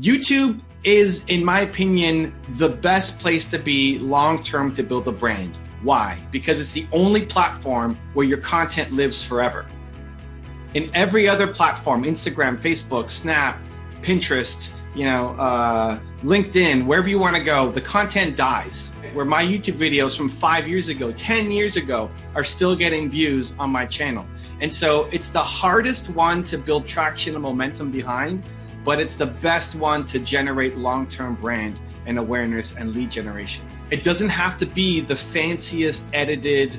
YouTube is, in my opinion, the best place to be long term to build a brand. Why? Because it's the only platform where your content lives forever. In every other platform, Instagram, Facebook, Snap, Pinterest, you know, uh, LinkedIn, wherever you want to go, the content dies. Where my YouTube videos from five years ago, 10 years ago, are still getting views on my channel. And so it's the hardest one to build traction and momentum behind but it's the best one to generate long-term brand and awareness and lead generation. It doesn't have to be the fanciest edited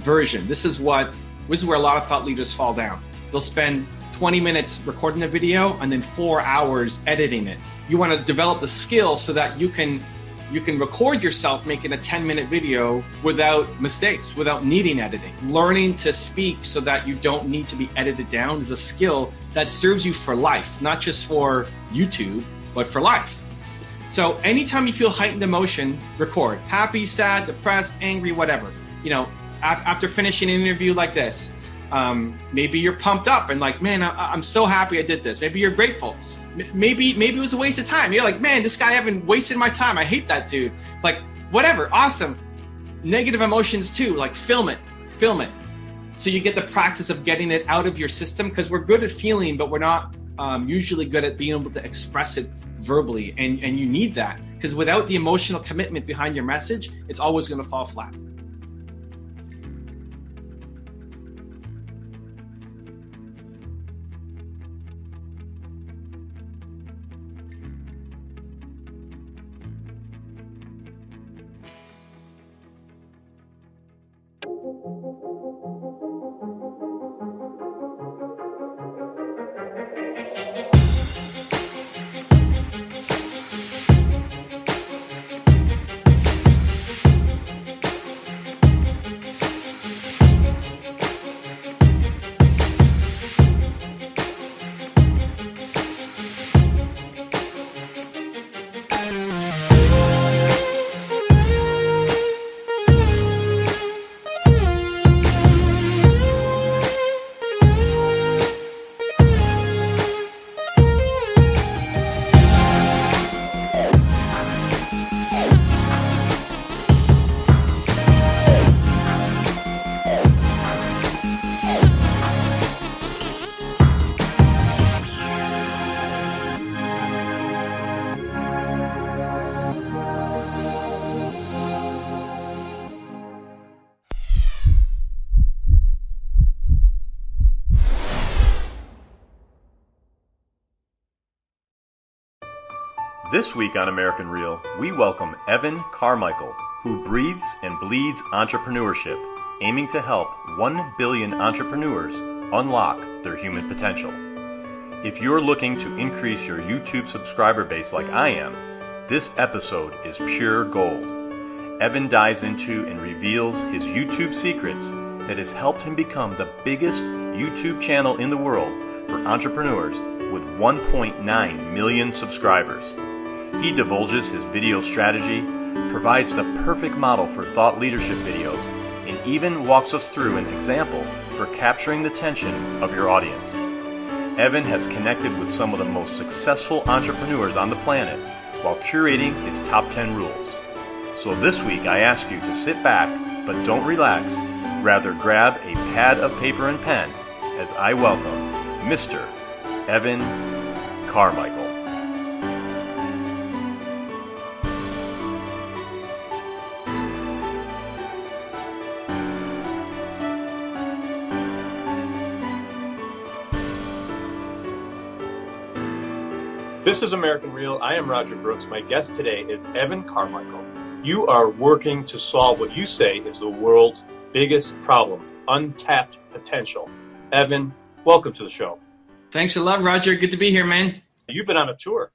version. This is what this is where a lot of thought leaders fall down. They'll spend 20 minutes recording a video and then 4 hours editing it. You want to develop the skill so that you can you can record yourself making a 10 minute video without mistakes, without needing editing. Learning to speak so that you don't need to be edited down is a skill that serves you for life, not just for YouTube, but for life. So anytime you feel heightened emotion, record. Happy, sad, depressed, angry, whatever. You know, after finishing an interview like this, um, maybe you're pumped up and like, man, I- I'm so happy I did this. Maybe you're grateful maybe maybe it was a waste of time. You're like, man, this guy haven't wasted my time. I hate that dude. Like, whatever, awesome. Negative emotions too. Like, film it, film it. So you get the practice of getting it out of your system because we're good at feeling, but we're not um, usually good at being able to express it verbally. And and you need that because without the emotional commitment behind your message, it's always going to fall flat. Week on American Real, we welcome Evan Carmichael, who breathes and bleeds entrepreneurship, aiming to help 1 billion entrepreneurs unlock their human potential. If you're looking to increase your YouTube subscriber base like I am, this episode is pure gold. Evan dives into and reveals his YouTube secrets that has helped him become the biggest YouTube channel in the world for entrepreneurs with 1.9 million subscribers. He divulges his video strategy, provides the perfect model for thought leadership videos, and even walks us through an example for capturing the tension of your audience. Evan has connected with some of the most successful entrepreneurs on the planet while curating his top 10 rules. So this week I ask you to sit back, but don't relax. Rather, grab a pad of paper and pen as I welcome Mr. Evan Carmichael. This is American Real. I am Roger Brooks. My guest today is Evan Carmichael. You are working to solve what you say is the world's biggest problem untapped potential. Evan, welcome to the show. Thanks a lot, Roger. Good to be here, man. You've been on a tour.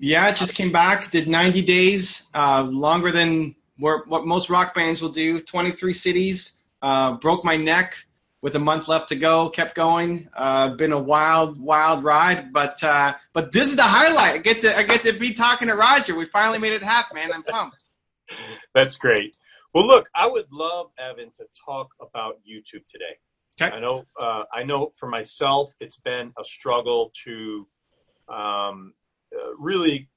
Yeah, just came back, did 90 days, uh, longer than what most rock bands will do, 23 cities, uh, broke my neck with a month left to go, kept going. Uh, been a wild, wild ride, but uh, but this is the highlight. I get to I get to be talking to Roger. We finally made it happen, man. I'm pumped. That's great. Well, look, I would love Evan to talk about YouTube today. Okay. I know. Uh, I know for myself, it's been a struggle to um, uh, really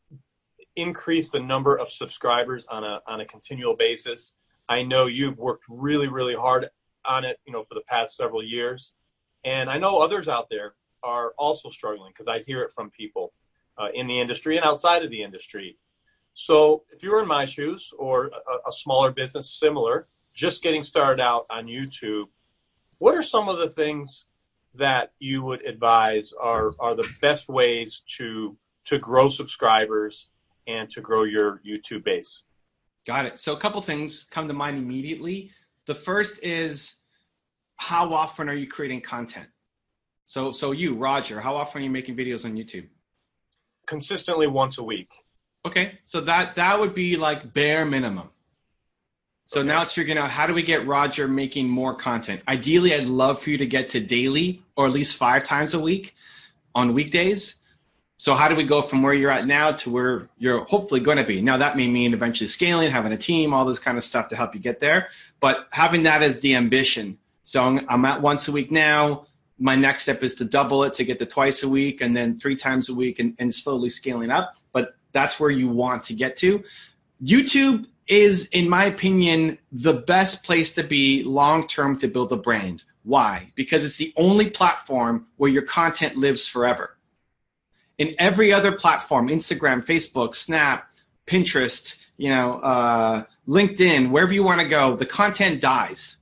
increase the number of subscribers on a on a continual basis. I know you've worked really really hard on it, you know, for the past several years, and I know others out there are also struggling because I hear it from people uh, in the industry and outside of the industry. So if you're in my shoes or a, a smaller business similar, just getting started out on YouTube, what are some of the things that you would advise are are the best ways to to grow subscribers and to grow your YouTube base? Got it. So a couple things come to mind immediately. The first is how often are you creating content? So so you, Roger, how often are you making videos on YouTube? Consistently once a week. Okay. So that that would be like bare minimum. So okay. now it's figuring out how do we get Roger making more content. Ideally, I'd love for you to get to daily or at least five times a week on weekdays. So how do we go from where you're at now to where you're hopefully going to be? Now that may mean eventually scaling, having a team, all this kind of stuff to help you get there. But having that as the ambition. So I'm at once a week now. My next step is to double it to get to twice a week and then three times a week and, and slowly scaling up. But that's where you want to get to. YouTube is, in my opinion, the best place to be long term to build a brand. Why? Because it's the only platform where your content lives forever. In every other platform, Instagram, Facebook, Snap, Pinterest, you know, uh, LinkedIn, wherever you want to go, the content dies.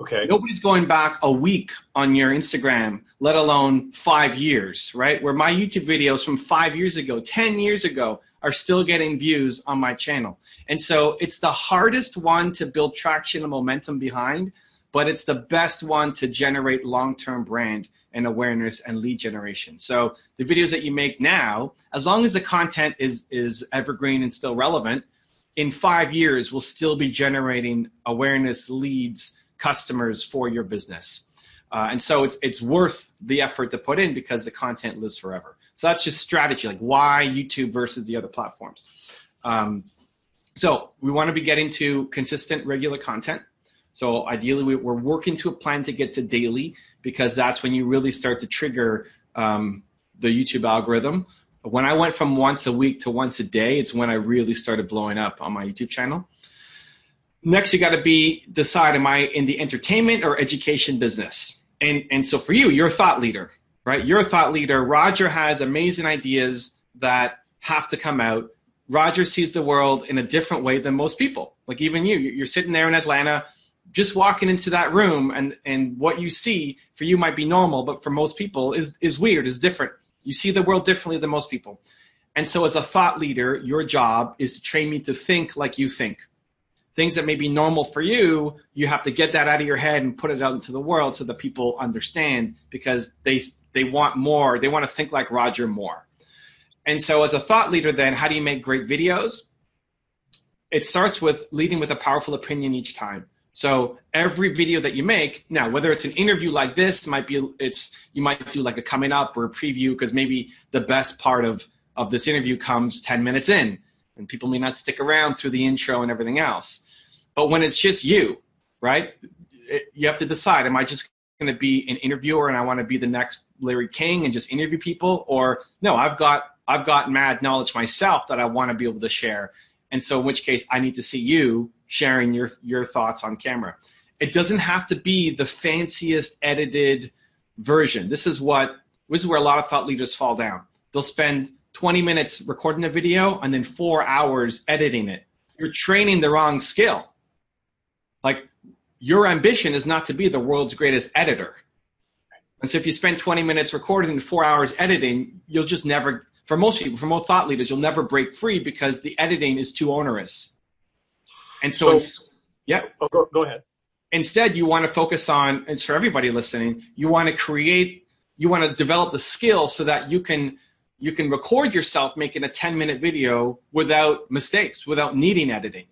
Okay. Nobody's going back a week on your Instagram, let alone five years, right? Where my YouTube videos from five years ago, 10 years ago, are still getting views on my channel. And so it's the hardest one to build traction and momentum behind, but it's the best one to generate long term brand and awareness and lead generation. So the videos that you make now, as long as the content is, is evergreen and still relevant, in five years, will still be generating awareness, leads, customers for your business. Uh, and so it's it's worth the effort to put in because the content lives forever. So that's just strategy, like why YouTube versus the other platforms. Um, so we want to be getting to consistent, regular content. So ideally, we, are working to a plan to get to daily because that's when you really start to trigger um, the YouTube algorithm. When I went from once a week to once a day, it's when I really started blowing up on my YouTube channel. Next, you got to be decide: Am I in the entertainment or education business? And and so for you, you're a thought leader, right? You're a thought leader. Roger has amazing ideas that have to come out. Roger sees the world in a different way than most people. Like even you, you're sitting there in Atlanta, just walking into that room, and and what you see for you might be normal, but for most people is is weird, is different. You see the world differently than most people. And so, as a thought leader, your job is to train me to think like you think things that may be normal for you, you have to get that out of your head and put it out into the world so that people understand because they they want more. They want to think like Roger more. And so as a thought leader then, how do you make great videos? It starts with leading with a powerful opinion each time. So every video that you make, now whether it's an interview like this, might be it's you might do like a coming up or a preview because maybe the best part of of this interview comes 10 minutes in and people may not stick around through the intro and everything else. But when it's just you, right? It, you have to decide: Am I just going to be an interviewer and I want to be the next Larry King and just interview people, or no? I've got I've got mad knowledge myself that I want to be able to share, and so in which case I need to see you sharing your your thoughts on camera. It doesn't have to be the fanciest edited version. This is what this is where a lot of thought leaders fall down. They'll spend 20 minutes recording a video and then four hours editing it. You're training the wrong skill. Like your ambition is not to be the world's greatest editor. And so if you spend 20 minutes recording and four hours editing, you'll just never, for most people, for most thought leaders, you'll never break free because the editing is too onerous. And so, so yeah. Oh, go, go ahead. Instead, you want to focus on, it's for everybody listening, you want to create, you want to develop the skill so that you can you can record yourself making a 10 minute video without mistakes, without needing editing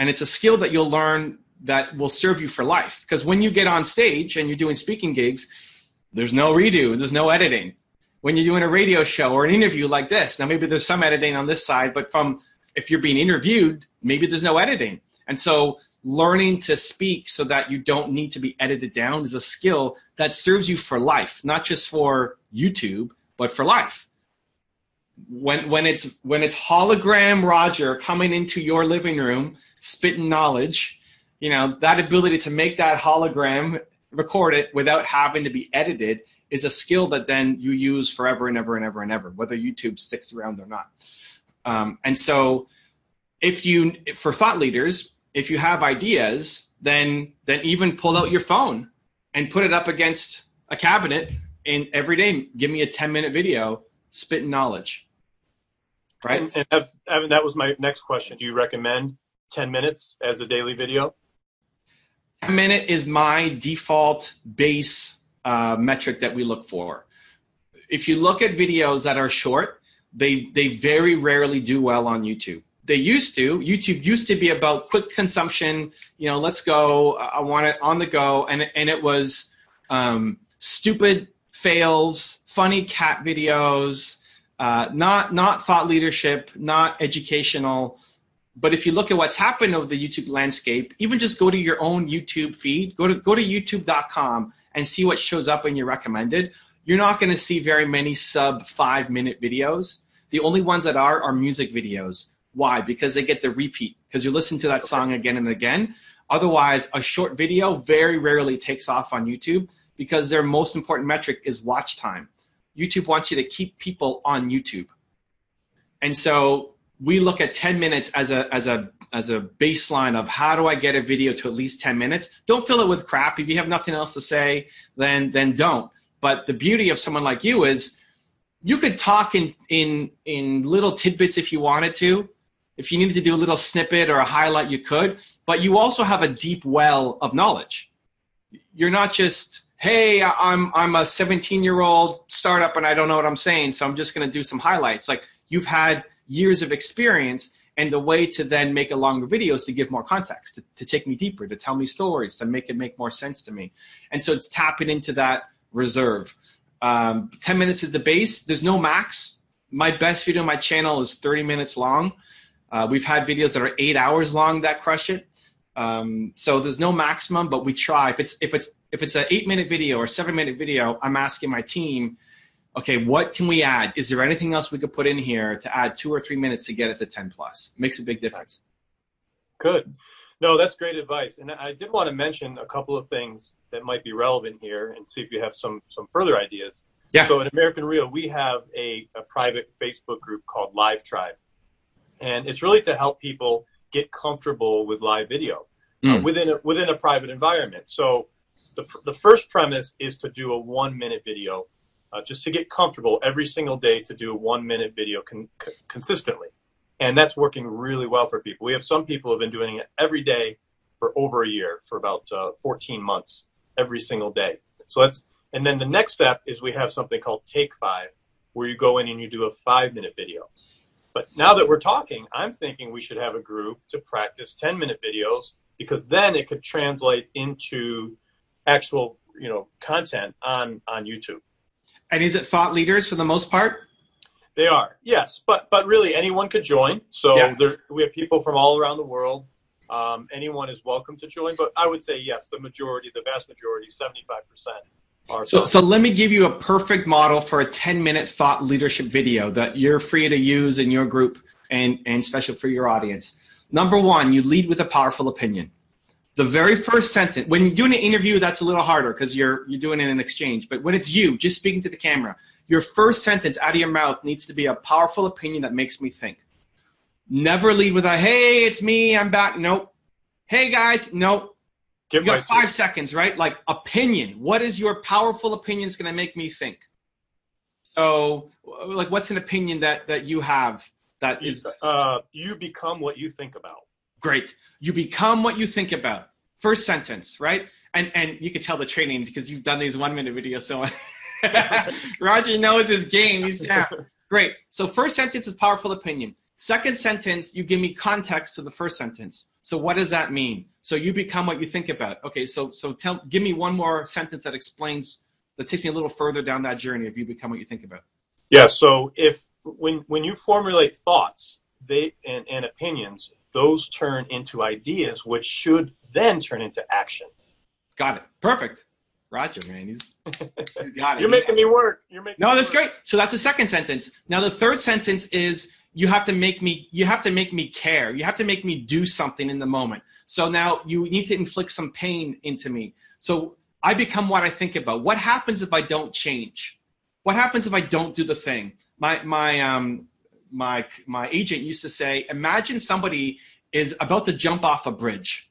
and it's a skill that you'll learn that will serve you for life because when you get on stage and you're doing speaking gigs there's no redo there's no editing when you're doing a radio show or an interview like this. Now maybe there's some editing on this side but from if you're being interviewed maybe there's no editing. And so learning to speak so that you don't need to be edited down is a skill that serves you for life not just for youtube but for life. When when it's when it's hologram Roger coming into your living room, spitting knowledge, you know that ability to make that hologram record it without having to be edited is a skill that then you use forever and ever and ever and ever, whether YouTube sticks around or not. Um, and so, if you for thought leaders, if you have ideas, then then even pull out your phone and put it up against a cabinet and every day. Give me a 10 minute video spitting knowledge. Right? And, and Evan, that was my next question. Do you recommend 10 minutes as a daily video? 10 minute is my default base uh, metric that we look for. If you look at videos that are short they they very rarely do well on youtube. They used to. Youtube used to be about quick consumption. You know let's go. I want it on the go. And and it was um, stupid fails funny cat videos uh, not not thought leadership not educational. But if you look at what's happened over the youtube landscape even just go to your own youtube feed go to go to youtube.com and see what shows up in your recommended you're not going to see very many sub five minute videos the only ones that are are music videos why? Because they get the repeat because you listen to that song again and again. Otherwise, a short video very rarely takes off on YouTube because their most important metric is watch time. YouTube wants you to keep people on YouTube. And so we look at 10 minutes as a as a as a baseline of how do I get a video to at least 10 minutes. Don't fill it with crap. If you have nothing else to say, then then don't. But the beauty of someone like you is you could talk in in in little tidbits if you wanted to, if you needed to do a little snippet or a highlight, you could, but you also have a deep well of knowledge. You're not just, hey, I'm I'm a 17 year old startup and I don't know what I'm saying, so I'm just going to do some highlights. Like you've had years of experience, and the way to then make a longer video is to give more context, to, to take me deeper, to tell me stories, to make it make more sense to me. And so it's tapping into that reserve. Um, 10 minutes is the base. There's no max. My best video on my channel is 30 minutes long. Uh, we've had videos that are eight hours long that crush it. Um, so there's no maximum, but we try. If it's if it's if it's an eight minute video or seven minute video, I'm asking my team, okay, what can we add? Is there anything else we could put in here to add two or three minutes to get it to 10 plus? Makes a big difference. Good. No, that's great advice. And I did want to mention a couple of things that might be relevant here and see if you have some some further ideas. Yeah. So at American Real, we have a, a private Facebook group called Live Tribe and it's really to help people get comfortable with live video mm. uh, hmm. within a, within a private environment. So the, the first premise is to do a one minute video, just to get comfortable every single day to do a one minute video con- consistently, and that's working really well for people. We have some people who have been doing it every day for over a year, for about uh, 14 months, every single day. So that's and then the next step is we have something called Take Five, where you go in and you do a five minute video. But now that we're talking, I'm thinking we should have a group to practice 10 minute videos because then it could translate into actual, you know, content on on YouTube. And is it thought leaders for the most part? They are, yes, but but really anyone could join. So yeah. there, we have people from all around the world. Um, anyone is welcome to join, but I would say yes, the majority, the vast majority, seventy-five percent so, so let me give you a perfect model for a 10 minute thought leadership video that you're free to use in your group and, and special for your audience. Number one, you lead with a powerful opinion. The very first sentence, when you're doing an interview, that's a little harder because you're, you're doing it in an exchange. But when it's you, just speaking to the camera, your first sentence out of your mouth needs to be a powerful opinion that makes me think. Never lead with a, hey, it's me, I'm back. Nope. Hey guys, nope. Give you got five seconds, right? Like opinion. What is your powerful opinion is going to make me think? So, like, what's an opinion that that you have that is? Uh, you become what you think about. Great. You become what you think about. First sentence, right? And and you can tell the trainings because you've done these one minute videos. So Roger knows his game. He's. Great. So first sentence is powerful opinion. Second sentence, you give me context to the first sentence. So what does that mean? So you become what you think about. Okay, so so tell give me one more sentence that explains that takes me a little further down that journey if you become what you think about. Yeah, so if when when you formulate thoughts, they and, and opinions, those turn into ideas which should then turn into action. Got it. Perfect. Roger, man, he's, he's got it. You're making me work. You're making. No, that's great. So that's the second sentence. Now the third sentence is you have to make me you have to make me care. You have to make me do something in the moment. So now you need to inflict some pain into me. So I become what I think about. What happens if I don't change? What happens if I don't do the thing? My my um my my agent used to say, imagine somebody is about to jump off a bridge.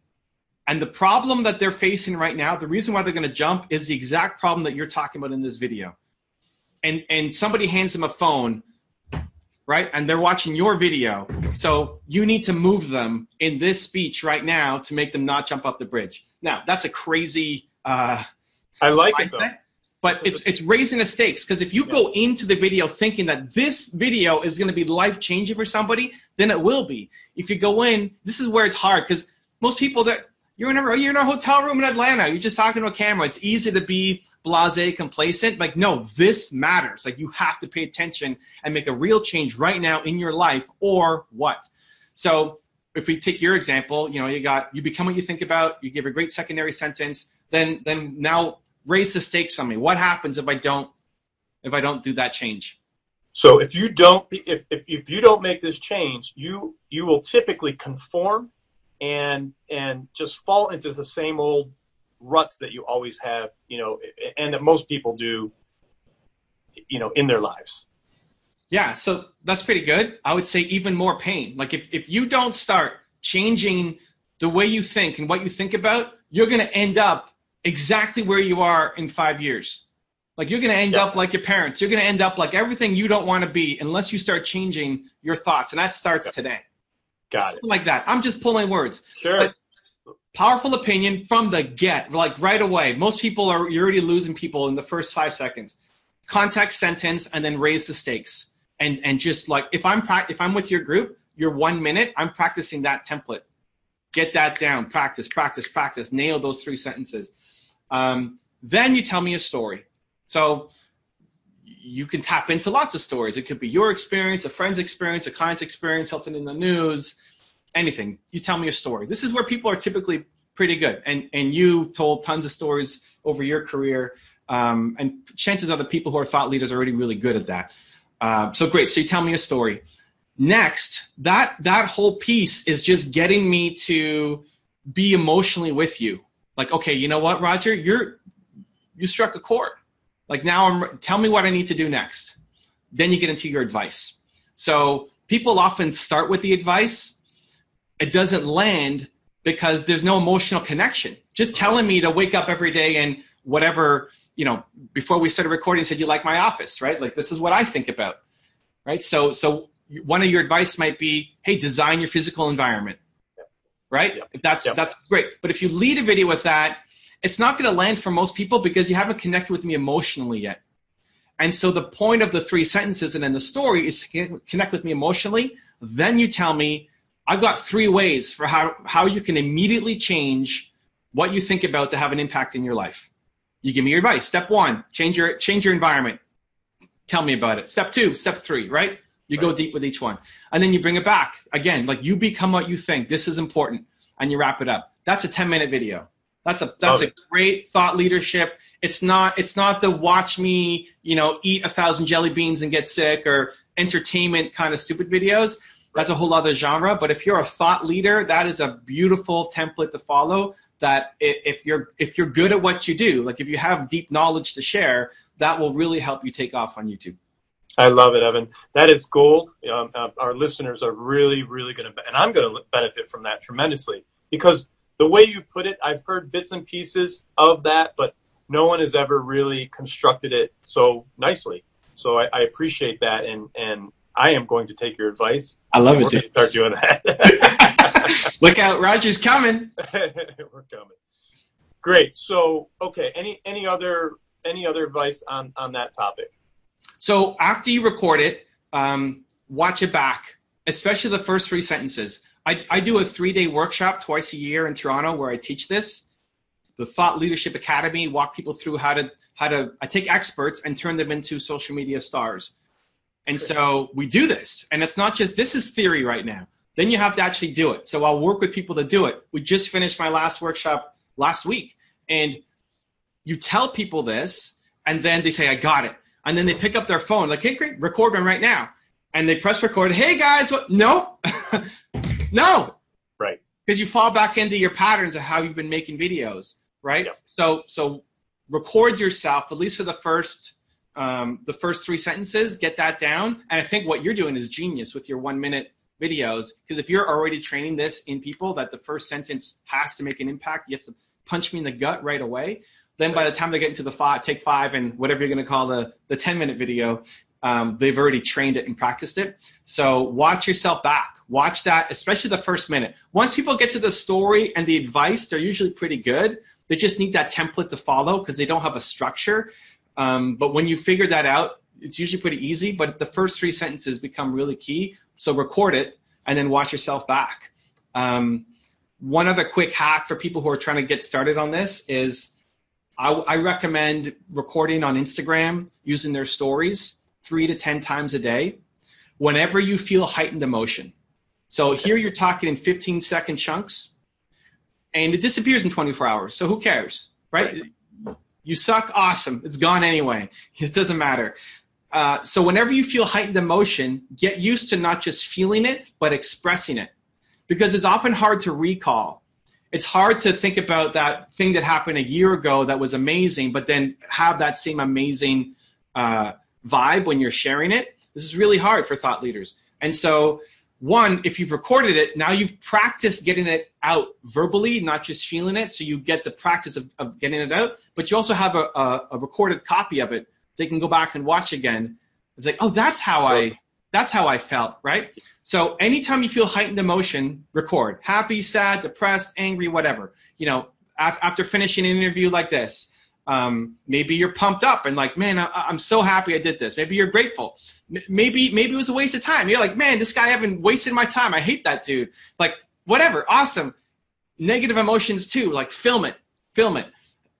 And the problem that they're facing right now, the reason why they're going to jump is the exact problem that you're talking about in this video. And and somebody hands them a phone, right? And they're watching your video. So you need to move them in this speech right now to make them not jump off the bridge. Now, that's a crazy uh I like it though. But it's it's raising the stakes because if you go into the video thinking that this video is going to be life changing for somebody, then it will be. If you go in, this is where it's hard because most people that you're in a you're in a hotel room in Atlanta, you're just talking to a camera. It's easy to be blasé, complacent. Like no, this matters. Like you have to pay attention and make a real change right now in your life, or what. So if we take your example, you know, you got you become what you think about. You give a great secondary sentence. Then then now raise the stakes on me. What happens if I don't if I don't do that change? So if you don't if, if if you don't make this change, you you will typically conform and and just fall into the same old ruts that you always have, you know, and that most people do you know in their lives. Yeah, so that's pretty good. I would say even more pain. Like if, if you don't start changing the way you think and what you think about, you're going to end up exactly where you are in five years. Like you're going to end Yep. up like your parents. You're going to end up like everything you don't want to be unless you start changing your thoughts. And that starts Yep. today. Got it. Like that. I'm just pulling words. Sure. But- Powerful opinion from the get, like right away. Most people are, you're already losing people in the first five seconds. Context sentence and then raise the stakes. And, and just like, if I'm, if I'm with your group, you're one minute, I'm practicing that template. Get that down, practice, practice, practice, nail those three sentences. Um, then you tell me a story. So you can tap into lots of stories. It could be your experience, a friend's experience, a client's experience, something in the news, anything. You tell me a story. This is where people are typically pretty good. And and you told tons of stories over your career. Um, and chances are the people who are thought leaders are already really good at that. Uh, so great. So you tell me a story. Next, that that whole piece is just getting me to be emotionally with you. Like, okay, you know what, Roger, you're you struck a chord. Like now, I'm tell me what I need to do next. Then you get into your advice. So people often start with the advice. It doesn't land because there's no emotional connection. Just telling me to wake up every day and whatever, you know, before we started recording, said you like my office, right? Like this is what I think about, right? So, so one of your advice might be, hey, design your physical environment, right? Yep. That's Yep. that's great. But if you lead a video with that, it's not going to land for most people because you haven't connected with me emotionally yet. And so the point of the three sentences and then the story is to connect with me emotionally. Then you tell me, I've got three ways for how, how you can immediately change what you think about to have an impact in your life. You give me your advice. Step one, change your change your environment. Tell me about it. Step two, step three, right? You go deep with each one. And then you bring it back. Again, like you become what you think. This is important. And you wrap it up. That's a 10 minute video. That's a that's Love a it. great thought leadership. It's not it's not the watch me, you know, eat a thousand jelly beans and get sick or entertainment kind of stupid videos. That's a whole other genre. But if you're a thought leader, that is a beautiful template to follow. That if you're if you're good at what you do, like if you have deep knowledge to share, that will really help you take off on YouTube. I love it, Evan. That is gold. Um, uh, our listeners are really, really going to, and I'm going to benefit from that tremendously because the way you put it, I've heard bits and pieces of that, but no one has ever really constructed it so nicely. So I, I appreciate that, and and I am going to take your advice. I love We're going start doing that. Look out, Roger's coming. We're coming. Great. So, okay. Any any other any other advice on on that topic? So after you record it, um, watch it back, especially the first three sentences. I, I do a three day workshop twice a year in Toronto where I teach this. The Thought Leadership Academy walk people through how to how to. I take experts and turn them into social media stars. And so we do this, and it's not just this is theory right now. Then you have to actually do it. So I'll work with people to do it. We just finished my last workshop last week, and you tell people this, and then they say, I got it. And then they pick up their phone, like, hey, great, record one right now. And they press record. Hey, guys, what? No, no. Right. Because you fall back into your patterns of how you've been making videos, right? Yep. So, so record yourself, at least for the first um, the first three sentences, get that down. And I think what you're doing is genius with your one minute videos. Because if you're already training this in people that the first sentence has to make an impact, you have to punch me in the gut right away. Then by the time they get into the five, take five and whatever you're going to call the, the 10 minute video, um, they've already trained it and practiced it. So watch yourself back. Watch that, especially the first minute. Once people get to the story and the advice, they're usually pretty good. They just need that template to follow because they don't have a structure. Um, but when you figure that out, it's usually pretty easy. But the first three sentences become really key. So record it and then watch yourself back. Um, one other quick hack for people who are trying to get started on this is I, I recommend recording on Instagram using their stories three to 10 times a day whenever you feel heightened emotion. So here you're talking in 15 second chunks and it disappears in 24 hours. So who cares, right? You suck, awesome. It's gone anyway. It doesn't matter. Uh, so whenever you feel heightened emotion, get used to not just feeling it, but expressing it. Because it's often hard to recall. It's hard to think about that thing that happened a year ago that was amazing, but then have that same amazing uh, vibe when you're sharing it. This is really hard for thought leaders. And so one, if you've recorded it, now you've practiced getting it out verbally, not just feeling it. So you get the practice of, of getting it out, but you also have a, a, a, recorded copy of it so you can go back and watch again. It's like, oh, that's how I, that's how I felt, right? So anytime you feel heightened emotion, record. Happy, sad, depressed, angry, whatever. You know, after finishing an interview like this, um, maybe you're pumped up and like, man, I, am so happy I did this. Maybe you're grateful. maybe maybe it was a waste of time. You're like, man, this guy haven't wasted my time. I hate that dude. Like, whatever, awesome. Negative emotions too. Like, film it, film it.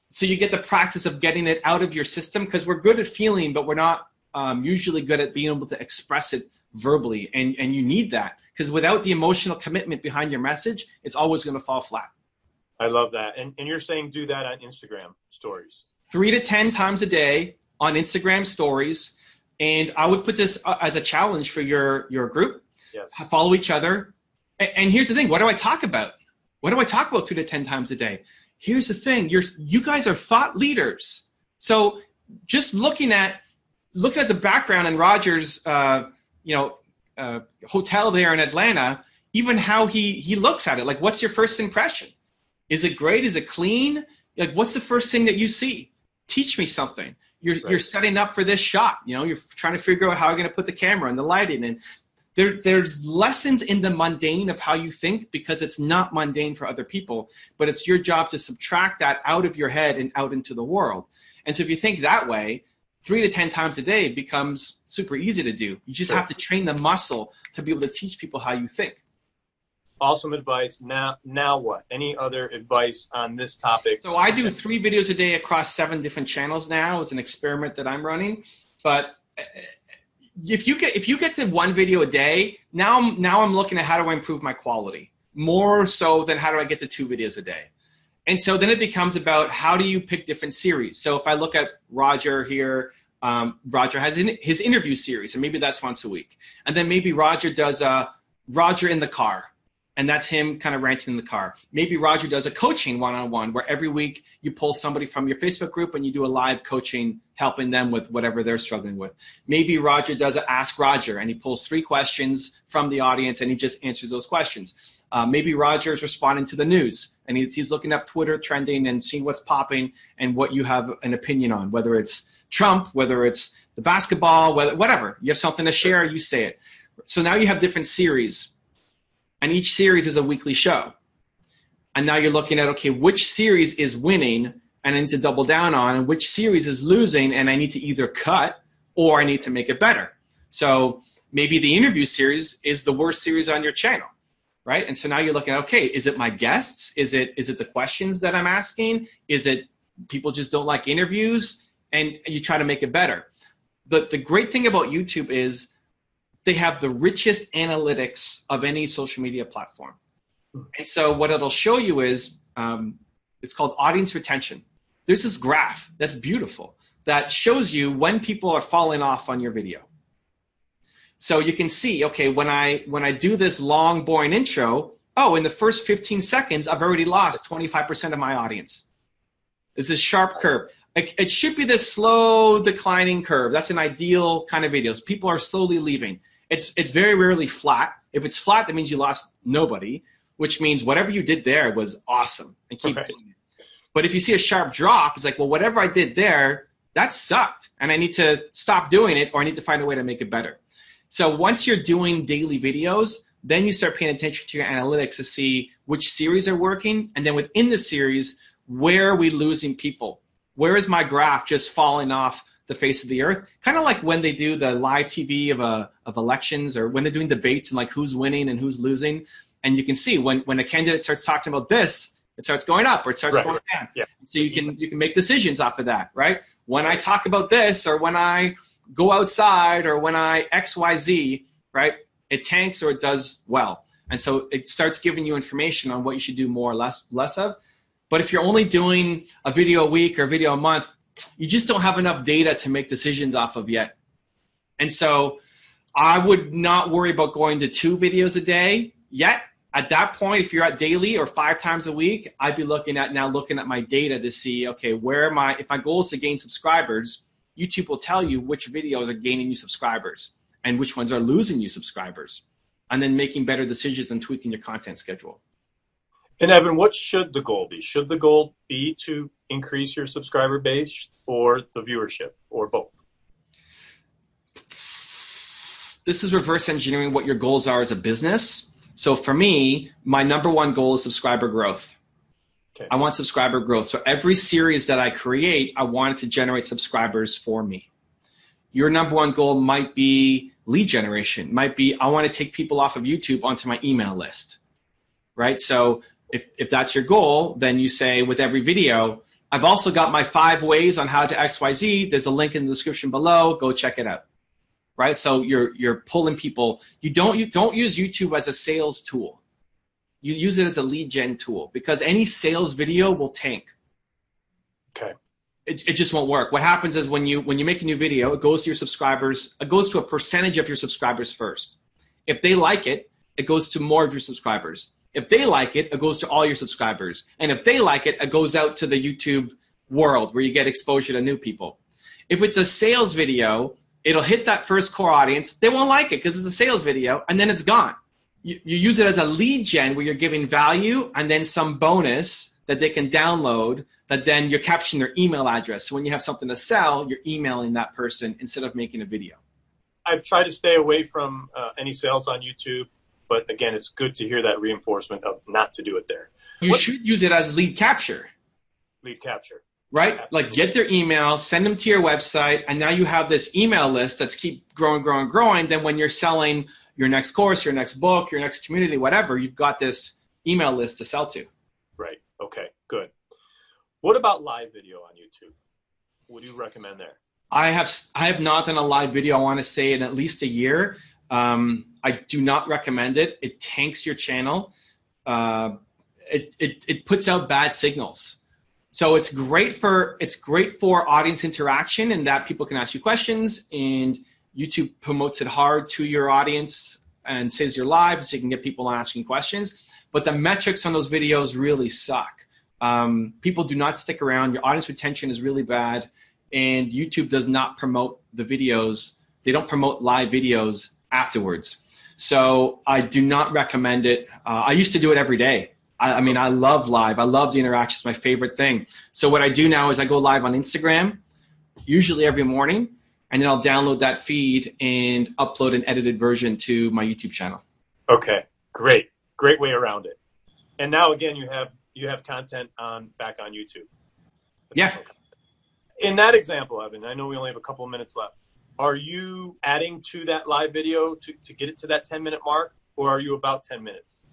So you get the practice of getting it out of your system because we're good at feeling, but we're not um, usually good at being able to express it verbally. And and you need that because without the emotional commitment behind your message, it's always going to fall flat. I love that. And, and you're saying do that on Instagram stories. Three to 10 times a day on Instagram stories. And I would put this uh, as a challenge for your, your group. Yes. Follow each other. And, and here's the thing what do I talk about? What do I talk about three to 10 times a day? Here's the thing you're, you guys are thought leaders. So just looking at looking at the background in Roger's, uh, you know, uh, hotel there in Atlanta, even how he he looks at it. Like, what's your first impression? Is it great? Is it clean? Like, what's the first thing that you see? Teach me something. You're right. you're setting up for this shot. You know, you're trying to figure out how you're going to put the camera and the lighting, and there there's lessons in the mundane of how you think because it's not mundane for other people, but it's your job to subtract that out of your head and out into the world. And so if you think that way, three to 10 times a day becomes super easy to do. You just have to train the muscle to be able to teach people how you think awesome advice. Now, now what? Any other advice on this topic? So I do three videos a day across seven different channels now. It's an experiment that I'm running, but uh, if you get if you get to one video a day, now I'm now I'm looking at how do I improve my quality more so than how do I get to two videos a day. And so then it becomes about how do you pick different series. So if I look at Roger here, um, Roger has in, his interview series, and maybe that's once a week. And then maybe Roger does a Roger in the car, and that's him kind of ranting in the car. Maybe Roger does a coaching one on one where every week you pull somebody from your Facebook group and you do a live coaching helping them with whatever they're struggling with. Maybe Roger does a Ask Roger and he pulls three questions from the audience and he just answers those questions. Uh, maybe Roger is responding to the news and he's, he's looking up Twitter trending and seeing what's popping and what you have an opinion on, whether it's Trump, whether it's the basketball, whether, whatever. You have something to share, you say it. So now you have different series and each series is a weekly show. And now you're looking at okay, which series is winning and I need to double down on, and which series is losing and I need to either cut or I need to make it better. So maybe the interview series is the worst series on your channel, right? And so now you're looking at okay, is it my guests? Is it is it the questions that I'm asking? Is it people just don't like interviews? And you try to make it better. The the great thing about YouTube is they have the richest analytics of any social media platform. And so what it'll show you is um, it's called audience retention. there's this graph that's beautiful that shows you when people are falling off on your video. So you can see, okay, when I when I do this long boring intro, oh, in the first 15 seconds, I've already lost 25% of my audience. This is sharp curve. It, it should be this slow declining curve. That's an ideal kind of videos. People are slowly leaving. It's it's very rarely flat. If it's flat, that means you lost nobody, which means whatever you did there was awesome and keep Right. doing it. But if you see a sharp drop, it's like, well, whatever I did there, that sucked. And I need to stop doing it or I need to find a way to make it better. So once you're doing daily videos, then you start paying attention to your analytics to see which series are working. And then within the series, where are we losing people? Where is my graph just falling off the face of the earth? Kind of like when they do the live TV of, a, of elections or when they're doing debates and like who's winning and who's losing. And you can see when, when a candidate starts talking about this, it starts going up or it starts Right. going down. Yeah. So you can you can make decisions off of that, right? When I talk about this or when I go outside or when I XYZ, right? It tanks or it does well. And so it starts giving you information on what you should do more or less less of. But if you're only doing a video a week or a video a month, you just don't have enough data to make decisions off of yet. And so I would not worry about going to two videos a day yet. At that point, if you're at daily or five times a week, I'd be looking at now looking at my data to see, okay, where am I? If my goal is to gain subscribers, YouTube will tell you which videos are gaining you subscribers and which ones are losing you subscribers, and then making better decisions and tweaking your content schedule. And Evan, what should the goal be? Should the goal be to increase your subscriber base or the viewership or both? this is reverse engineering what your goals are as a business. So for me, my number one goal is subscriber growth. Okay. I want subscriber growth. So every series that I create, I want it to generate subscribers for me. Your number one goal might be lead generation, might be I want to take people off of YouTube onto my email list. Right? So if if that's your goal, then you say with every video, I've also got my five ways on how to XYZ. There's a link in the description below. Go check it out right? So you're you're pulling people. You don't you don't use YouTube as a sales tool. You use it as a lead gen tool because any sales video will tank. Okay. It, it just won't work. What happens is when you when you make a new video, it goes to your subscribers. It goes to a percentage of your subscribers first. If they like it, it goes to more of your subscribers. If they like it, it goes to all your subscribers. And if they like it, it goes out to the YouTube world where you get exposure to new people. If it's a sales video, it'll hit that first core audience. They won't like it because it's a sales video, and then it's gone. You, you use it as a lead gen where you're giving value and then some bonus that they can download that then you're capturing their email address. So when you have something to sell, you're emailing that person instead of making a video. I've tried to stay away from uh, any sales on YouTube, but again, it's good to hear that reinforcement of not to do it there. You What- should use it as lead capture. Lead capture. right? Like get their email, send them to your website, and now you have this email list that's keep growing, growing, growing. Then when you're selling your next course, your next book, your next community, whatever, you've got this email list to sell to. Right. Okay. Good. What about live video on YouTube? What do you recommend there? I have I have not done a live video. I want to say in at least a year. Um, I do not recommend it. It tanks your channel. Uh, it, it it puts out bad signals. So it's great for it's great for audience interaction and that people can ask you questions and YouTube promotes it hard to your audience and says you're live so you can get people asking questions. But the metrics on those videos really suck. Um, people do not stick around. Your audience retention is really bad and YouTube does not promote the videos. They don't promote live videos afterwards. So I do not recommend it. Uh, I used to do it every day. I, I mean, I love live. I love the interaction. It's my favorite thing. So what I do now is I go live on Instagram, usually every morning, and then I'll download that feed and upload an edited version to my YouTube channel. Okay. Great. Great way around it. And now again, you have you have content on back on YouTube. Yeah. In that example, Evan, I know we only have a couple of minutes left. Are you adding to that live video to, to get it to that 10 minute mark, or are you about 10 minutes?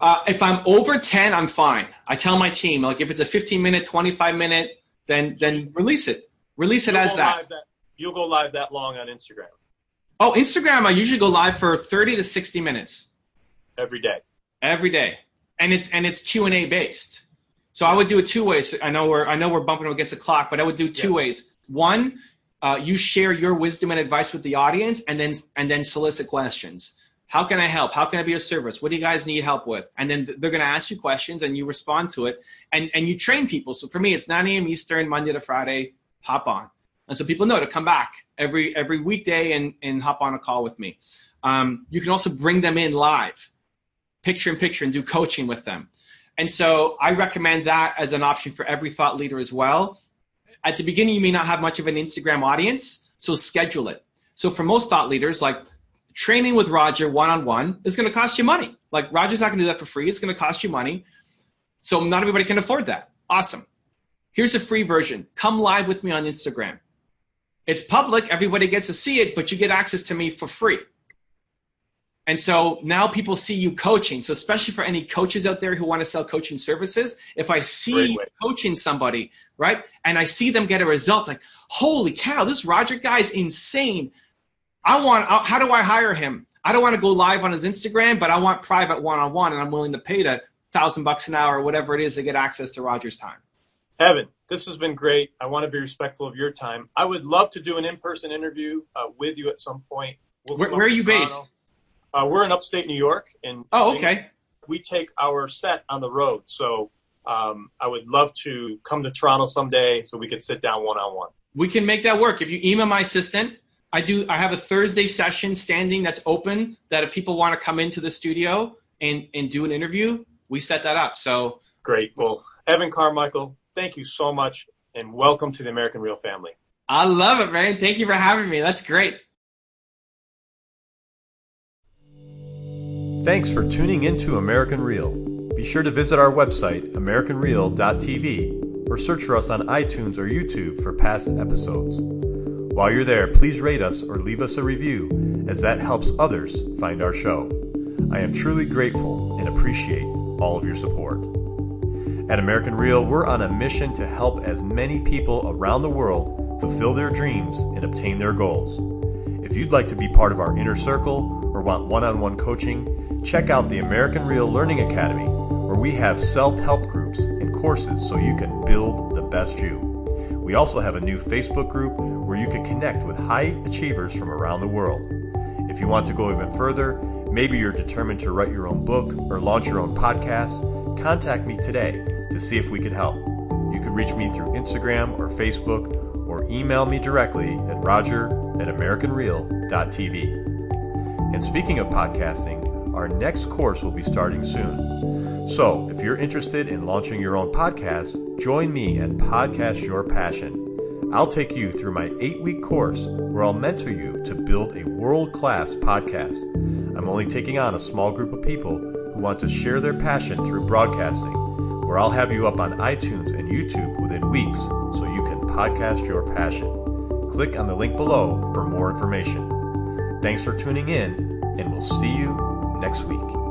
Uh, if I'm over 10, I'm fine. I tell my team, like if it's a 15 minute, 25 minute, then then release it. Release it You'll as go that. You'll go live that long on Instagram Oh, Instagram, I usually go live for 30 to 60 minutes every day. every day. And it's and it's Q&A based. So I would do it two ways. I know we're I know we're bumping against the clock, but I would do two ways. One, uh, you share your wisdom and advice with the audience, and then and then solicit questions. How can I help? How can I be of service? What do you guys need help with? And then they're going to ask you questions, and you respond to it, and and you train people. So for me, it's 9 a.m. Eastern, Monday to Friday. Hop on, and so people know to come back every every weekday and and hop on a call with me. Um, you can also bring them in live, picture in picture, and do coaching with them. And so I recommend that as an option for every thought leader as well. At the beginning, you may not have much of an Instagram audience, so schedule it. So for most thought leaders, like training with Roger one on one is going to cost you money. Like Roger's not going to do that for free. It's going to cost you money. So not everybody can afford that. Awesome. Here's a free version. Come live with me on Instagram. It's public. Everybody gets to see it, but you get access to me for free. And so now people see you coaching. So especially for any coaches out there who want to sell coaching services, if I see you coaching somebody, right, and I see them get a result, like, holy cow, this Roger guy is insane. I want. How do I hire him? I don't want to go live on his Instagram, but I want private one-on-one, and I'm willing to pay the thousand bucks an hour or whatever it is to get access to Roger's time. Evan, this has been great. I want to be respectful of your time. I would love to do an in-person interview uh, with you at some point. We'll Where, where are you Toronto. based? Uh, we're in upstate New York, and Oh, okay. we take our set on the road. So um, I would love to come to Toronto someday so we could sit down one on one. We can make that work. If you email my assistant, I do. I have a Thursday session standing that's open. That if people want to come into the studio and and do an interview, we set that up. So Great. Well, Evan Carmichael, thank you so much, and welcome to the American Real family. I love it, man. Thank you for having me. That's great. Thanks for tuning into American Real. Be sure to visit our website, AmericanReal.tv, or search for us on iTunes or YouTube for past episodes. While you're there, please rate us or leave us a review, as that helps others find our show. I am truly grateful and appreciate all of your support. At American Real, we're on a mission to help as many people around the world fulfill their dreams and obtain their goals. If you'd like to be part of our inner circle or want one on one coaching, check out the American Real Learning Academy, where we have self help groups and courses so you can build the best you. We also have a new Facebook group where you can connect with high achievers from around the world. If you want to go even further, maybe you're determined to write your own book or launch your own podcast, contact me today to see if we could help. You can reach me through Instagram or Facebook or email me directly at roger at americanreal.tv. And speaking of podcasting, our next course will be starting soon. So, if you're interested in launching your own podcast, join me and Podcast Your Passion. I'll take you through my eight week course where I'll mentor you to build a world class podcast. I'm only taking on a small group of people who want to share their passion through broadcasting, where I'll have you up on iTunes and YouTube within weeks so you can podcast your passion. Click on the link below for more information. Thanks for tuning in, and we'll see you next week.